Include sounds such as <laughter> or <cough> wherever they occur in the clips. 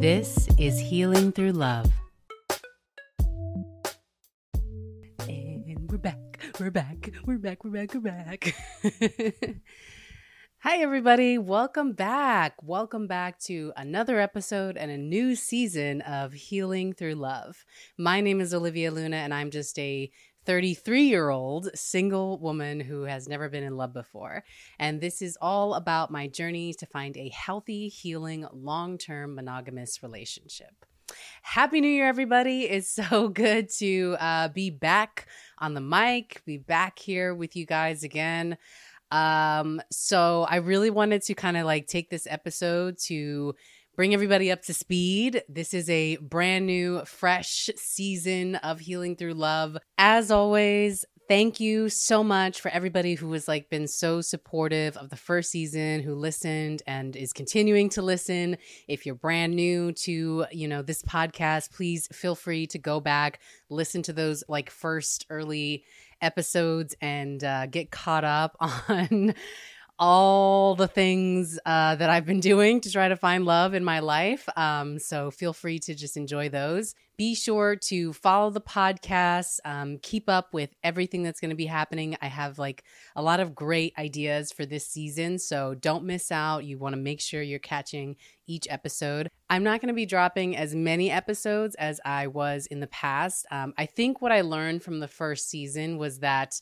This is Healing Through Love. And we're back, we're back, we're back, we're back, we're back. <laughs> Hi, everybody. Welcome back. Welcome back to another episode and a new season of Healing Through Love. My name is Olivia Luna, and I'm just a 33 year old single woman who has never been in love before. And this is all about my journey to find a healthy, healing, long term monogamous relationship. Happy New Year, everybody. <laughs> It's so good to uh, be back on the mic, be back here with you guys again. Um, so I really wanted to kind of like take this episode to bring everybody up to speed. This is a brand new, fresh season of Healing Through Love. As always, thank you so much for everybody who has like been so supportive of the first season who listened and is continuing to listen if you're brand new to you know this podcast please feel free to go back listen to those like first early episodes and uh, get caught up <laughs> on all the things uh, that I've been doing to try to find love in my life. Um, so feel free to just enjoy those. Be sure to follow the podcast, um, keep up with everything that's going to be happening. I have like a lot of great ideas for this season. So don't miss out. You want to make sure you're catching each episode. I'm not going to be dropping as many episodes as I was in the past. Um, I think what I learned from the first season was that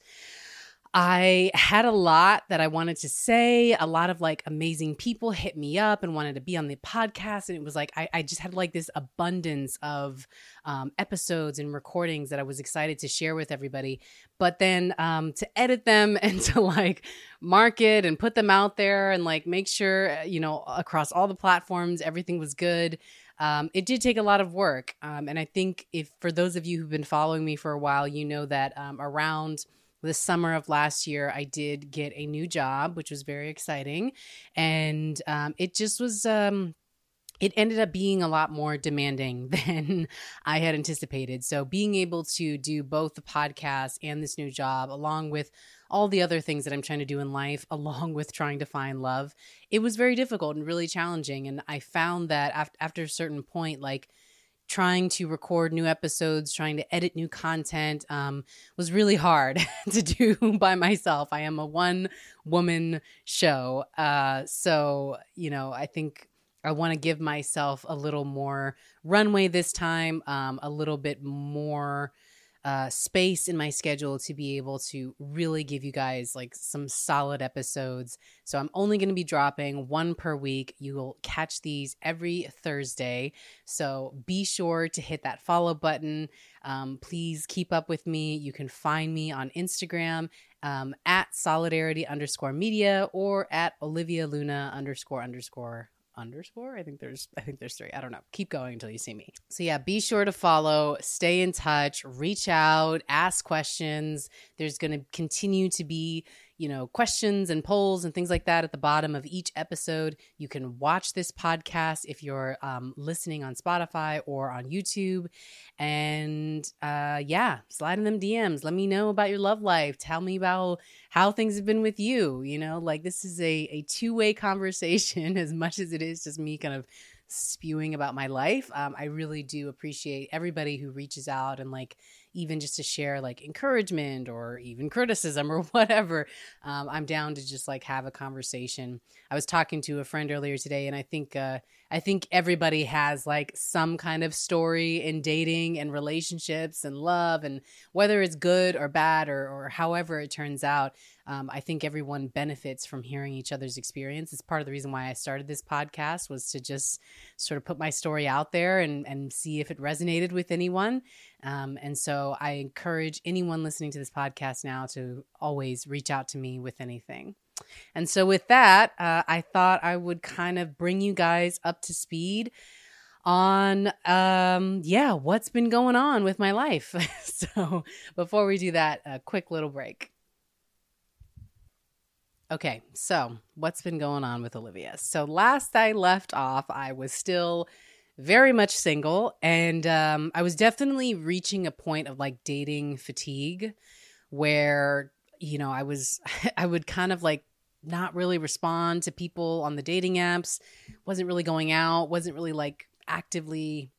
I had a lot that I wanted to say. A lot of like amazing people hit me up and wanted to be on the podcast. And it was like, I, I just had like this abundance of um, episodes and recordings that I was excited to share with everybody. But then um, to edit them <laughs> and to like market and put them out there and like make sure, you know, across all the platforms, everything was good. Um, it did take a lot of work. Um, and I think if for those of you who've been following me for a while, you know that um, around the summer of last year, I did get a new job, which was very exciting. And um, it just was. Um, it ended up being a lot more demanding <laughs> than I had anticipated. So, being able to do both the podcast and this new job, along with all the other things that I'm trying to do in life, <laughs> along with trying to find love, it was very difficult and really challenging. And I found that after, after a certain point, like trying to record new episodes, trying to edit new content um, was really hard <laughs> to do <laughs> by myself. I am a one woman show. Uh, so, you know, I think I want to give myself a little more runway this time, um, a little bit more uh, space in my schedule to be able to really give you guys like some solid episodes. So I'm only going to be dropping one per week. You will catch these every Thursday. So be sure to hit that follow button. Um, please keep up with me. You can find me on Instagram um, at solidarity underscore media or at Olivia Luna underscore underscore underscore. I think there's I think there's three. I don't know. Keep going until you see me. So yeah, be sure to follow, stay in touch, reach out, ask questions. There's going to continue to be you know, questions and polls and things like that at the bottom of each episode. You can watch this podcast if you're um, listening on Spotify or on YouTube. And uh, yeah, slide in them DMs. Let me know about your love life. Tell me about how things have been with you. You know, like this is a, a two way <laughs> conversation as much as it is just me kind of spewing about my life. Um, I really do appreciate everybody who reaches out and like even just to share like encouragement or even criticism or <laughs> whatever. Um, I'm down to just like have a conversation. I was talking to a friend earlier today, and I think uh, I think everybody has like some kind of story in dating and relationships and love, and whether it's good or bad or or however it turns out. Um, I think everyone benefits from hearing each other's experience. It's part of the reason why I started this podcast was to just sort of put my story out there and and see if it resonated with anyone. Um, and so I encourage anyone listening to this podcast now to always reach out to me with anything. And so, with that, uh, I thought I would kind of bring you guys up to speed on, um, yeah, what's been going on with my life. <laughs> so, before we do that, a quick little break. Okay, so what's been going on with Olivia? So, last I left off, I was still very much single and um, i was definitely reaching a point of like dating fatigue where you know i was <laughs> i would kind of like not really respond to people on the dating apps wasn't really going out wasn't really like actively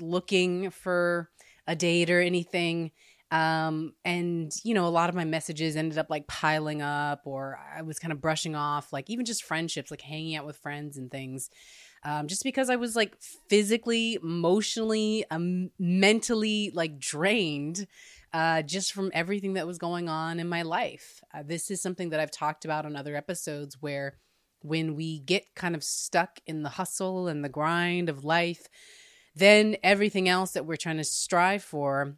looking for a date or anything. Um, and you know, a lot of my messages ended up like piling up, or I was kind of brushing off, like even just friendships, like hanging out with friends and things. Um, just because I was like physically, emotionally, um, mentally like drained uh, just from everything that was going on in my life. Uh, this is something that I've talked about on other episodes where when we get kind of stuck in the hustle and the grind of life, then everything else that we're trying to strive for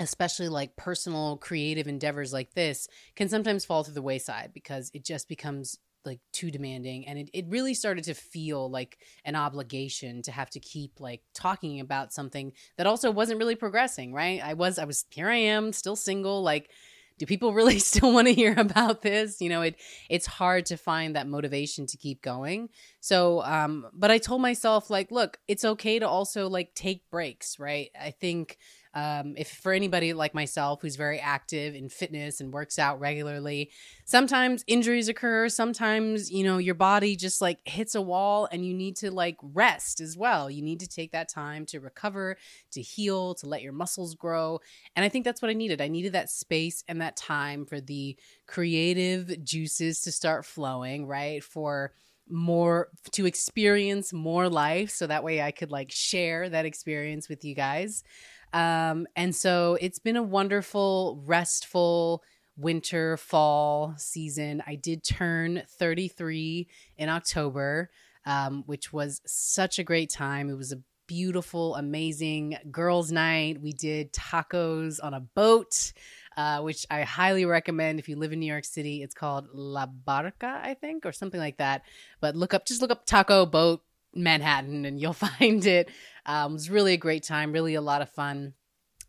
especially like personal creative endeavors like this can sometimes fall to the wayside because it just becomes like too demanding and it, it really started to feel like an obligation to have to keep like talking about something that also wasn't really progressing right? I was i was here i am still single like do people <laughs> really still want to hear about this? You know it it's hard to find that motivation to keep going. So um but i told myself like look it's okay to also like take breaks right? I think um, if for anybody like myself who's very active in fitness and works out regularly, sometimes injuries occur. Sometimes, you know, your body just like hits a wall and you need to like rest as well. You need to take that time to recover, to heal, to let your muscles grow. And I think that's what I needed. I needed that space and that time for the creative juices to start flowing, right? For more to experience more life so that way I could like share that experience with you guys. Um, and so it's been a wonderful, restful winter, fall season. I did turn 33 in October, um, which was such a great time. It was a beautiful, amazing girls' night. We did tacos on a boat. Uh, which I highly recommend if you live in New York City. It's called La Barca, I think, or something like that. But look up, just look up taco boat Manhattan and you'll <laughs> find it. Um, it was really a great time, really a lot of fun.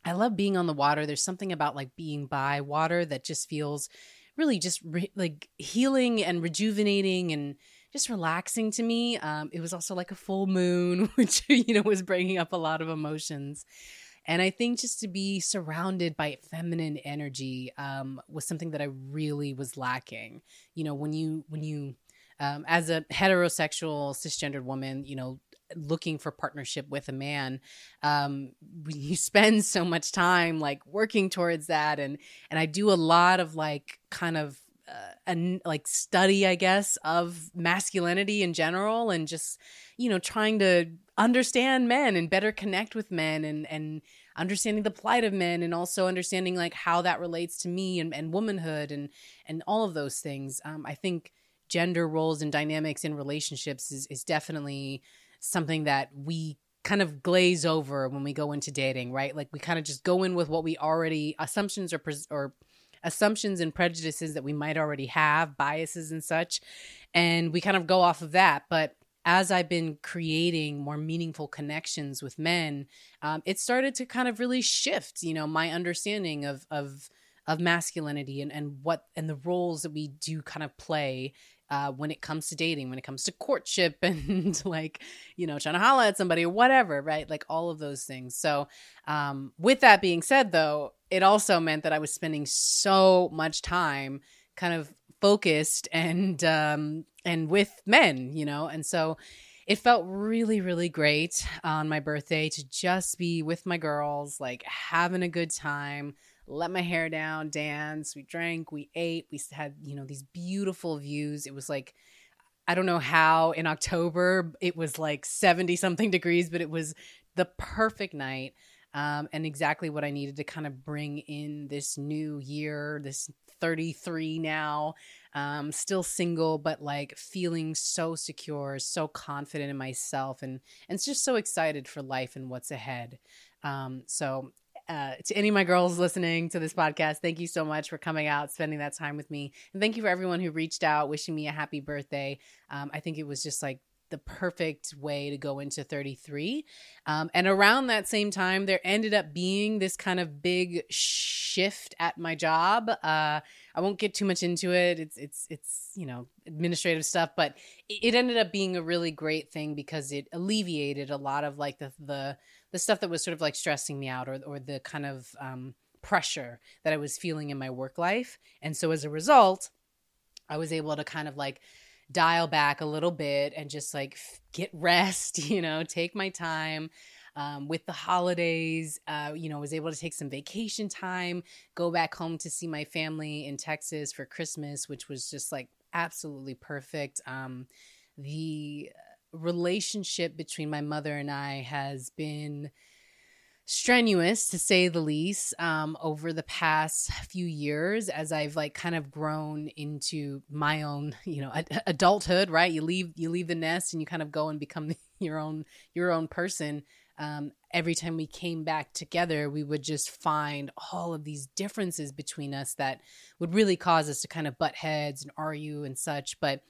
I love being on the water. There's something about like being by water that just feels really just re- like healing and rejuvenating and just relaxing to me. Um, it was also like a full moon, <laughs> which you know was bringing up a lot of emotions. And I think just to be surrounded by feminine energy um, was something that I really was lacking. You know, when you when you um, as a heterosexual cisgendered woman, you know, looking for partnership with a man, um, <laughs> you spend so much time like working towards that, and and I do a lot of like kind of uh, and like study, I guess, of masculinity in general, and just you know trying to understand men and better connect with men, and and understanding the plight of men, and also understanding like how that relates to me and, and womanhood, and and all of those things. Um, I think gender roles and dynamics in relationships is, is definitely something that we kind of glaze over when we go into dating, right? Like we kind of just go in with what we already assumptions or or assumptions and prejudices that we might already have, biases and such, and we kind of go off of that. But as I've been creating more meaningful connections with men, um, it started to kind of really shift, you know, my understanding of of of masculinity and, and what and the roles that we do kind of play uh, when it comes to dating, when it comes to courtship <laughs> and like, you know, trying to holla at somebody or whatever, right? Like all of those things. So, um, with that being said, though, it also meant that I was spending so much time kind of focused and, um, and with men, you know, and so it felt really, really great on my birthday to just be with my girls, like having a good time let my hair down, dance. We drank, we ate, we had, you know, these beautiful views. It was like, I don't know how in October it was like 70 something degrees, but it was the perfect night. Um, and exactly what I needed to kind of bring in this new year, this 33 now, um, still single, but like feeling so secure, so confident in myself, and and just so excited for life and what's ahead. Um, so uh, to any of my girls listening to this podcast, thank you so much for coming out, spending that time with me. And thank you for everyone who reached out, wishing me a happy birthday. Um, I think it was just like the perfect way to go into 33. Um, and around that same time, there ended up being this kind of big shift at my job. Uh, I won't get too much into it. It's it's it's you know administrative stuff, but it, it ended up being a really great thing because it alleviated a lot of like the the the stuff that was sort of like stressing me out or or the kind of um, pressure that I was feeling in my work life. And so as a result, I was able to kind of like dial back a little bit and just like get rest, <laughs> you know, take my time. Um, with the holidays, uh, you know, was able to take some vacation time, go back home to see my family in Texas for Christmas, which was just like absolutely perfect. Um, the relationship between my mother and I has been strenuous to say the least um, over the past few years as i've like kind of grown into my own <laughs> you know ad- adulthood right? You leave you leave the nest and you kind of go and become <laughs> your own your own person. Um, every time we came back together we would just find all of these differences between us that would really cause us to kind of butt heads and argue and such. But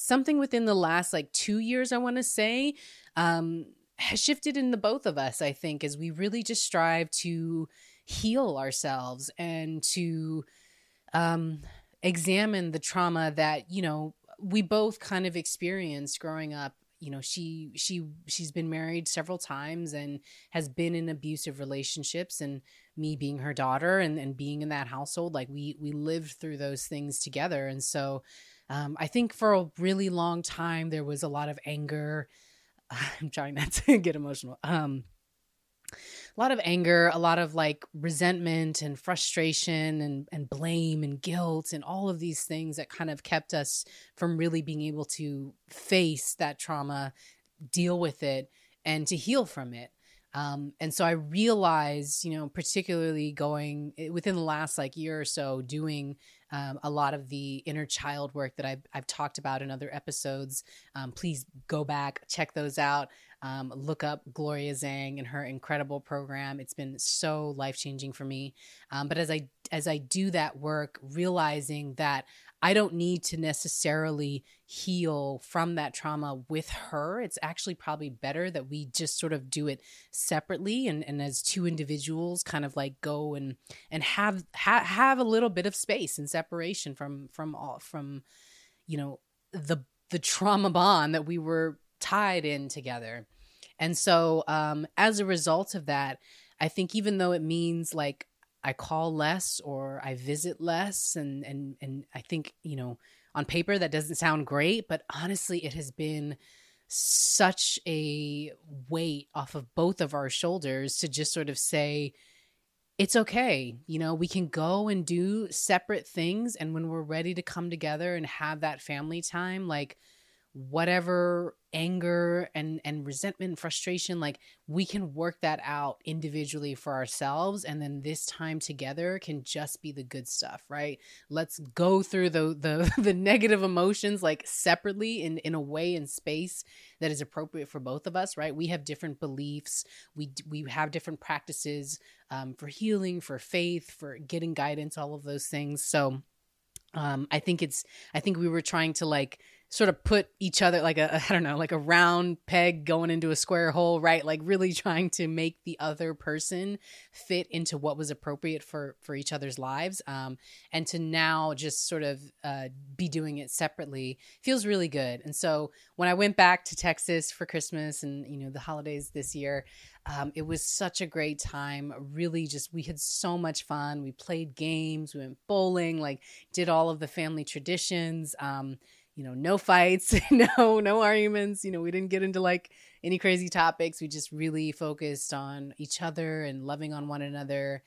something within the last like two years i want to say um, has shifted in the both of us, I think, as we really just strive to heal ourselves and to um, examine the trauma that, you know, we both kind of experienced growing up. You know she she she's been married several times and has been in abusive relationships and me being her daughter and, and being in that household like we we lived through those things together. And so um, i think for a really long time there was a lot of anger <laughs> I'm trying not to <laughs> get emotional. Um, a lot of anger, a lot of like resentment and frustration and, and blame and guilt and all of these things that kind of kept us from really being able to face that trauma, deal with it, and to heal from it. Um, and so I realized, you know, particularly going eh, within the last like year or so, doing um, a lot of the inner child work that I've, I've talked about in other episodes. Um, please go back, check those out. Um, look up Gloria Zhang and her incredible program. It's been so life changing for me. Um, but as I as I do that work, realizing that I don't need to necessarily heal from that trauma with her. It's actually probably better that we just sort of do it separately and, and as two individuals kind of like go and and have ha- have a little bit of space and separation from from all from you know the the trauma bond that we were tied in together. And so um as a result of that, I think even though it means like I call less or I visit less and and and I think, you know, on paper that doesn't sound great, but honestly it has been such a weight off of both of our shoulders to just sort of say it's okay. You know, we can go and do separate things and when we're ready to come together and have that family time like whatever anger and and resentment and frustration like we can work that out individually for ourselves and then this time together can just be the good stuff right? Let's go through the the <laughs> the negative emotions like separately in in a way in space that is appropriate for both of us right? We have different beliefs. We we have different practices um, for healing for faith for getting guidance all of those things. So um i think it's i think we were trying to like sort of put each other like a <laughs> I don't know, like a round peg going into a square hole, right? Like really trying to make the other person fit into what was appropriate for for each other's lives. Um, and to now just sort of uh, be doing it separately feels really good. And so when I went back to Texas for Christmas and you know the holidays this year, um, it was such a great time. Really, just we had so much fun. We played games, we went bowling, like did all of the family traditions. Um, you know, no fights, <laughs> no no arguments. You know, we didn't get into like any crazy topics. We just really focused on each other and loving on one another.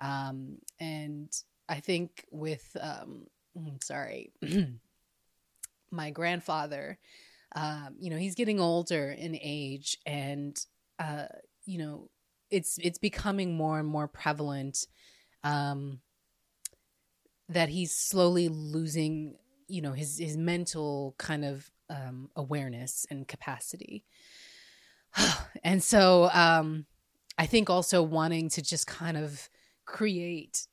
Um, and I think with um, mm, sorry, <clears throat> my grandfather, um, you know, he's getting older in age, and uh, you know, it's it's becoming more and more prevalent um, that he's slowly losing you know his his mental kind of um, awareness and capacity. <sighs> And so um, i think also wanting to just kind of create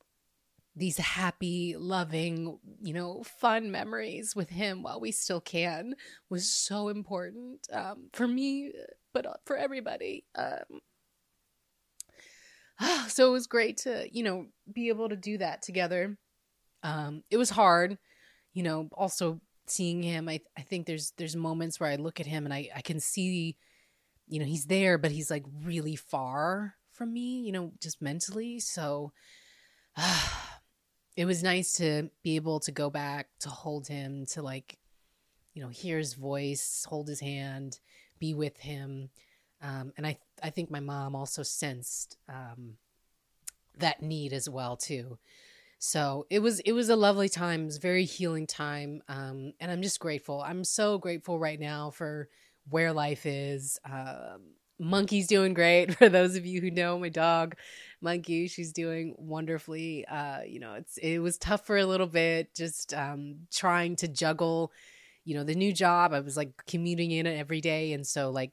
these happy loving you know fun memories with him while we still can was so important um, for me but uh, for everybody um, <sighs> so it was great to you know be able to do that together. Um, it was hard you know, also seeing him, I I think there's there's moments where I look at him and I I can see, you know, he's there, but he's like really far from me, you know, just mentally. So uh, <sighs> it was nice to be able to go back to hold him to like you know, hear his voice, hold his hand, be with him. Um, and I, I think my mom also sensed um, that need as well too. So it was it was a lovely time. It was very healing time, um, and I'm just grateful. I'm so grateful right now for where life is. Uh, Monkey's doing great. <laughs> For those of you who know my dog, Monkey, she's doing wonderfully. Uh, you know, it's it was tough for a little bit, just um, trying to juggle. You know, the new job. I was like commuting in every day, and so like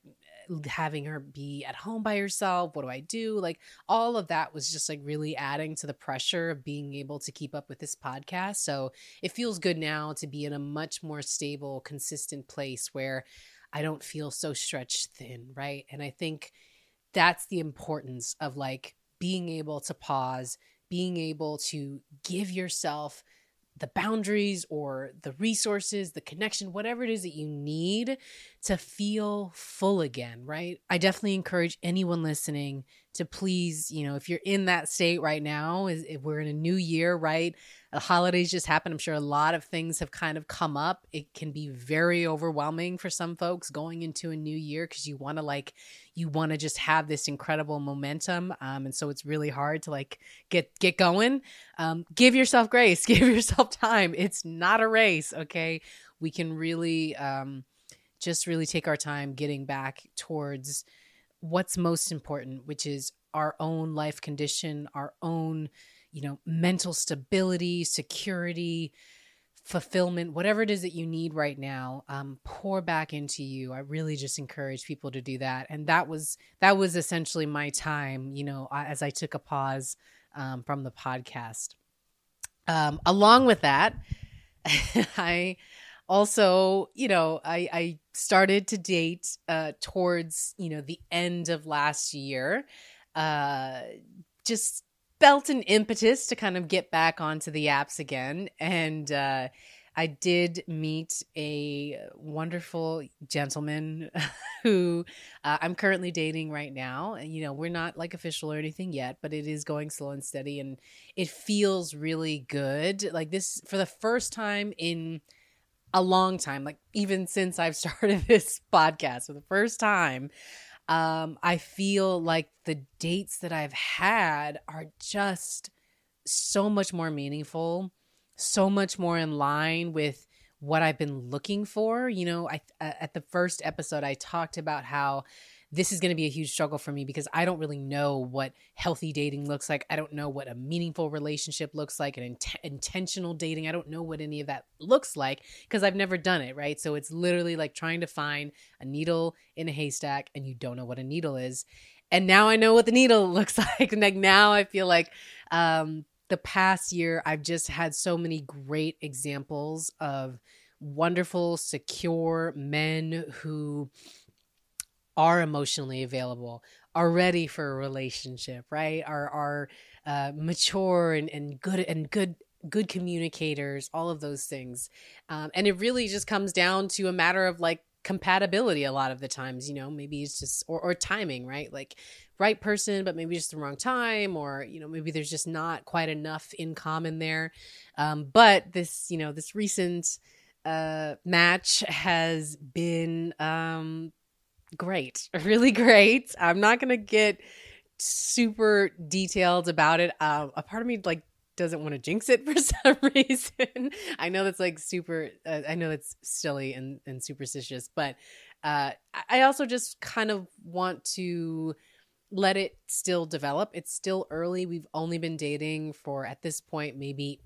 having her be at home by herself what do i do? Like all of that was just like really adding to the pressure of being able to keep up with this podcast. So it feels good now to be in a much more stable consistent place where i don't feel so stretched thin right? And i think that's the importance of like being able to pause being able to give yourself the boundaries or the resources, the connection, whatever it is that you need to feel full again, right? I definitely encourage anyone listening to please, you know, if you're in that state right now, is if we're in a new year, right? The holidays just happen. I'm sure a lot of things have kind of come up. It can be very overwhelming for some folks going into a new year because you want to like you want to just have this incredible momentum, um, and so it's really hard to like get get going. Um, give yourself grace. <laughs> Give yourself time. It's not a race. Okay, we can really um, just really take our time getting back towards what's most important, which is our own life condition, our own, you know, mental stability, security, fulfillment, whatever it is that you need right now, um, pour back into you. I really just encourage people to do that. And that was that was essentially my time, you know, as I took a pause um, from the podcast. Um, along with that, <laughs> I also, you know, I, I started to date uh, towards, you know, the end of last year. Uh, just felt an impetus to kind of get back onto the apps again. And uh, I did meet a wonderful gentleman <laughs> who uh, I'm currently dating right now. And, you know, we're not like official or anything yet, but it is going slow and steady. And it feels really good. Like this, for the first time in a long time, like even since I've <laughs> started this podcast for the first time, um, I feel like the dates that I've had are just so much more meaningful, so much more in line with what I've been looking for. You know, I at the first episode I talked about how this is going to be a huge struggle for me because I don't really know what healthy dating looks like. I don't know what a meaningful relationship looks like, an int- intentional dating. I don't know what any of that looks like because I've never done it, right? So it's literally like trying to find a needle in a haystack and you don't know what a needle is. And now I know what the needle <laughs> looks like. And like now I feel like um, the past year I've just had so many great examples of wonderful, secure men who are emotionally available, are ready for a relationship, right? Are are uh, mature and, and good and good good communicators, all of those things. Um, and it really just comes down to a matter of like compatibility a lot of the times, you know, maybe it's just or, or timing, right? Like right person, but maybe just the wrong time, or you know, maybe there's just not quite enough in common there. Um, but this, you know, this recent uh, match has been um, great, <laughs> really great. I'm not gonna get super detailed about it. Um, a part of me like doesn't want to jinx it <laughs> for some reason. I know that's like super. Uh, I know that's silly and and superstitious, but uh, I also just kind of want to let it still develop. It's still early. We've only been dating for at this point maybe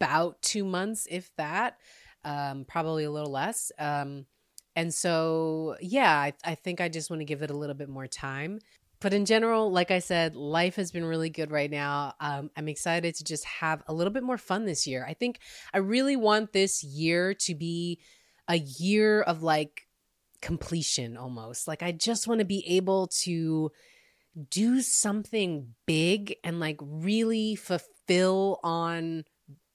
about two months, if that. Um, probably a little less. Um, and so, yeah, I, I think I just want to give it a little bit more time. But in general, like I said, life has been really good right now. Um, I'm excited to just have a little bit more fun this year. I think I really want this year to be a year of like completion almost. Like, I just want to be able to do something big and like really fulfill on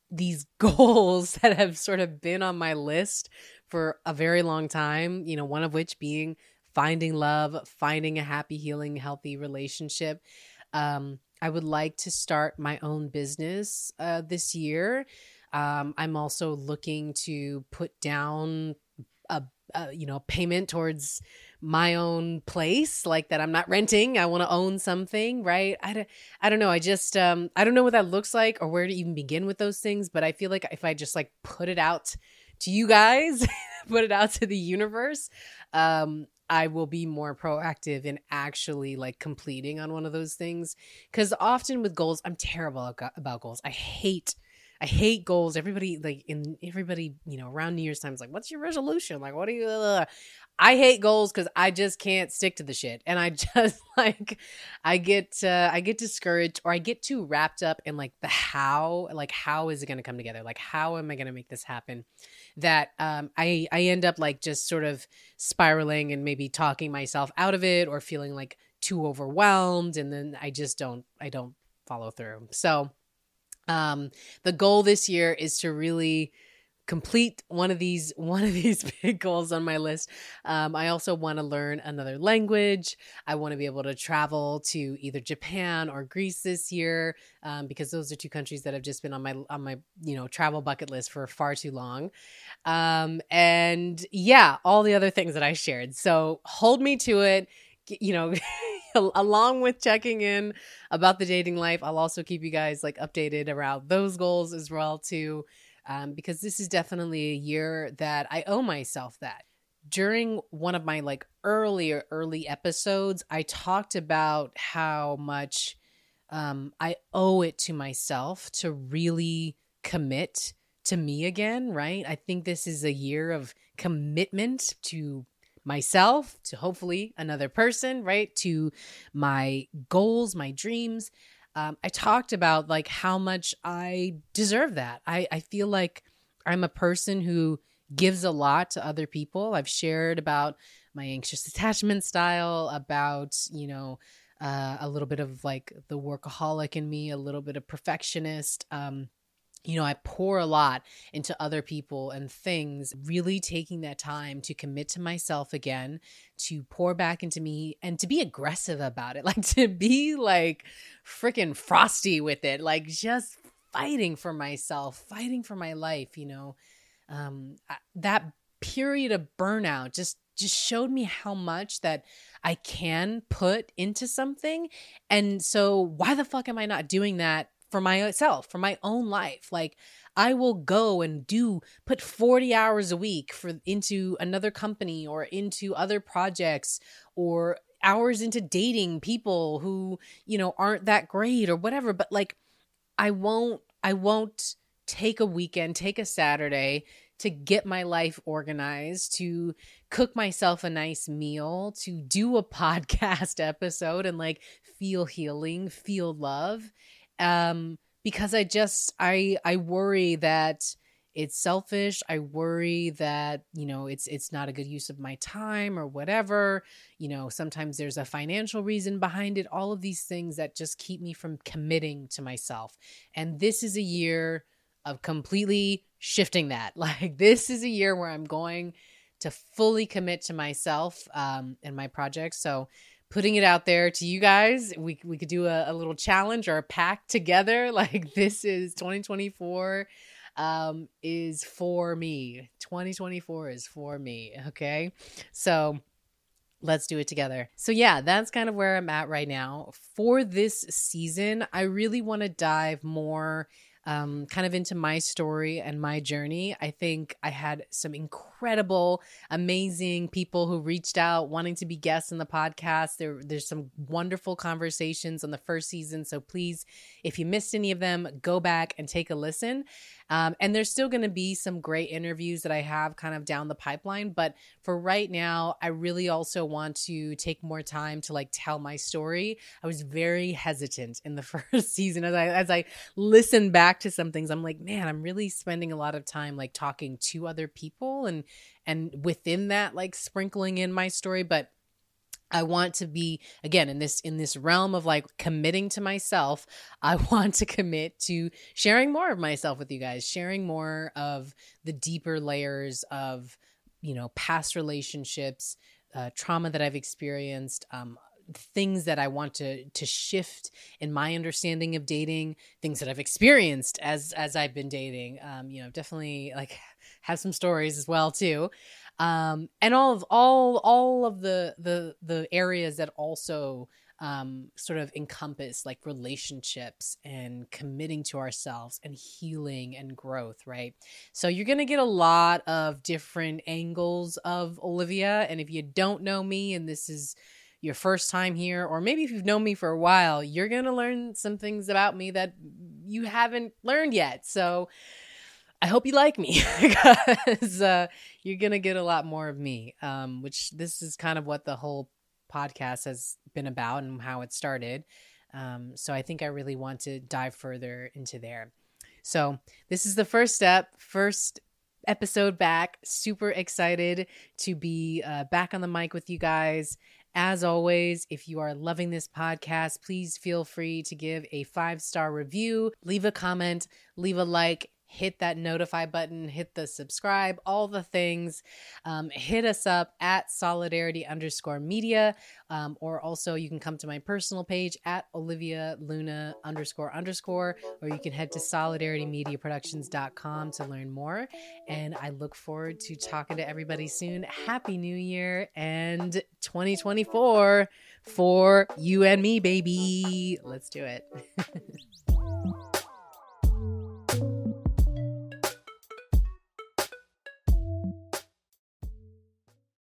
these <laughs> goals that have sort of been on my list for a very long time, you know, one of which being finding love, finding a happy, healing, healthy relationship. Um, I would like to start my own business uh, this year. Um, I'm also looking to put down a, a you know payment towards my own place like that i'm not renting i want to own something right I don't, I don't know i just um i don't know what that looks like or where to even begin with those things but i feel like if i just like put it out to you guys <laughs> put it out to the universe um I will be more proactive in actually like completing on one of those things. Cause often with goals, I'm terrible about goals. I hate I hate goals. Everybody like in everybody, you know, around New Year's time is like, what's your resolution? Like, what are you? I hate goals because I just can't stick to the shit, and I <laughs> just like I get uh, I get discouraged or I get too wrapped up in like the how, like how is it going to come together? Like how am I going to make this happen? That um, I I end up like just sort of spiraling and maybe talking myself out of it or feeling like too overwhelmed, and then I just don't I don't follow through. So um, the goal this year is to really complete one of these <laughs> one of these big goals on my list. Um, I also want to learn another language. I want to be able to travel to either Japan or Greece this year um, because those are two countries that have just been on my on my you know travel bucket list for far too long. Um, and yeah, all the other things that I shared. So hold me to it. You know. <laughs> along with checking in about the dating life i'll also keep you guys like updated around those goals as well too um, because this is definitely a year that I owe myself that. During one of my like earlier early episodes, I talked about how much um, I owe it to myself to really commit to me again, right? I think this is a year of commitment to myself, to hopefully another person, right? To my goals, my dreams um, I talked about like how much I deserve that. I, I feel like I'm a person who gives a lot to other people. I've shared about my anxious attachment style, about, you know, uh, a little bit of like the workaholic in me, a little bit of perfectionist. Um, you know, I pour a lot into other people and things, really taking that time to commit to myself again, to pour back into me and to be aggressive about it, <laughs> like to be like freaking frosty with it, like just fighting for myself, fighting for my life, you know. Um, that period of burnout just just showed me how much that I can put into something. And so why the fuck am I not doing that for myself, for my own life. Like I will go and do put 40 hours a week for into another company or into other projects or hours into dating people who, you know, aren't that great or whatever, but like I won't I won't take a weekend, take a Saturday to get my life organized, to cook myself a nice meal, to do a <laughs> podcast episode and like feel healing, feel love um, because I just I I worry that it's selfish. I worry that you know it's it's not a good use of my time or whatever. You know, sometimes there's a financial reason behind it. All of these things that just keep me from committing to myself. And this is a year of completely shifting that. <laughs> Like this is a year where I'm going to fully commit to myself um, and my projects. So putting it out there to you guys. We we could do a, a little challenge or a pack together. <laughs> Like this is 2024 um is for me. 2024 is for me. Okay. So let's do it together. So, yeah, that's kind of where I'm at right now. For this season, I really want to dive more um, kind of into my story and my journey. I think I had some incredible, amazing people who reached out wanting to be guests in the podcast. There, there's some wonderful conversations on the first season. So please, if you missed any of them, go back and take a listen. Um, and there's still going to be some great interviews that I have kind of down the pipeline. But for right now, I really also want to take more time to like tell my story. I was very hesitant in the <laughs> first season as I as I listen back to some things. I'm like, man, I'm really spending a lot of time like talking to other people and and within that like sprinkling in my story, but I want to be again in this in this realm of like committing to myself. <laughs> I want to commit to sharing more of myself with you guys, sharing more of the deeper layers of you know past relationships, uh, trauma that I've experienced, um, things that I want to to shift in my understanding of dating, things that I've experienced as as I've been dating. Um, you know, definitely like have some stories as well too. Um, and all of all all of the the the areas that also um, sort of encompass like relationships and committing to ourselves and healing and growth, right? So you're going to get a lot of different angles of Olivia. And if you don't know me and this is your first time here, or maybe if you've known me for a while, you're going to learn some things about me that you haven't learned yet. So I hope you like me <laughs> because uh, you're going to get a lot more of me, um, which this is kind of what the whole podcast has been about and how it started. Um, so I think I really want to dive further into there. So this is the first step, first episode back. Super excited to be uh, back on the mic with you guys. As always, if you are loving this podcast, please feel free to give a five star review, leave a comment, leave a like, hit that notify button, hit the subscribe, all the things. Um, hit us up at solidarity underscore media, um, or also you can come to my personal page at Olivia Luna underscore underscore, or you can head to solidaritymediaproductions.com to learn more. And I look forward to talking to everybody soon. Happy New Year and 2024 for you and me, baby. Let's do it. <laughs>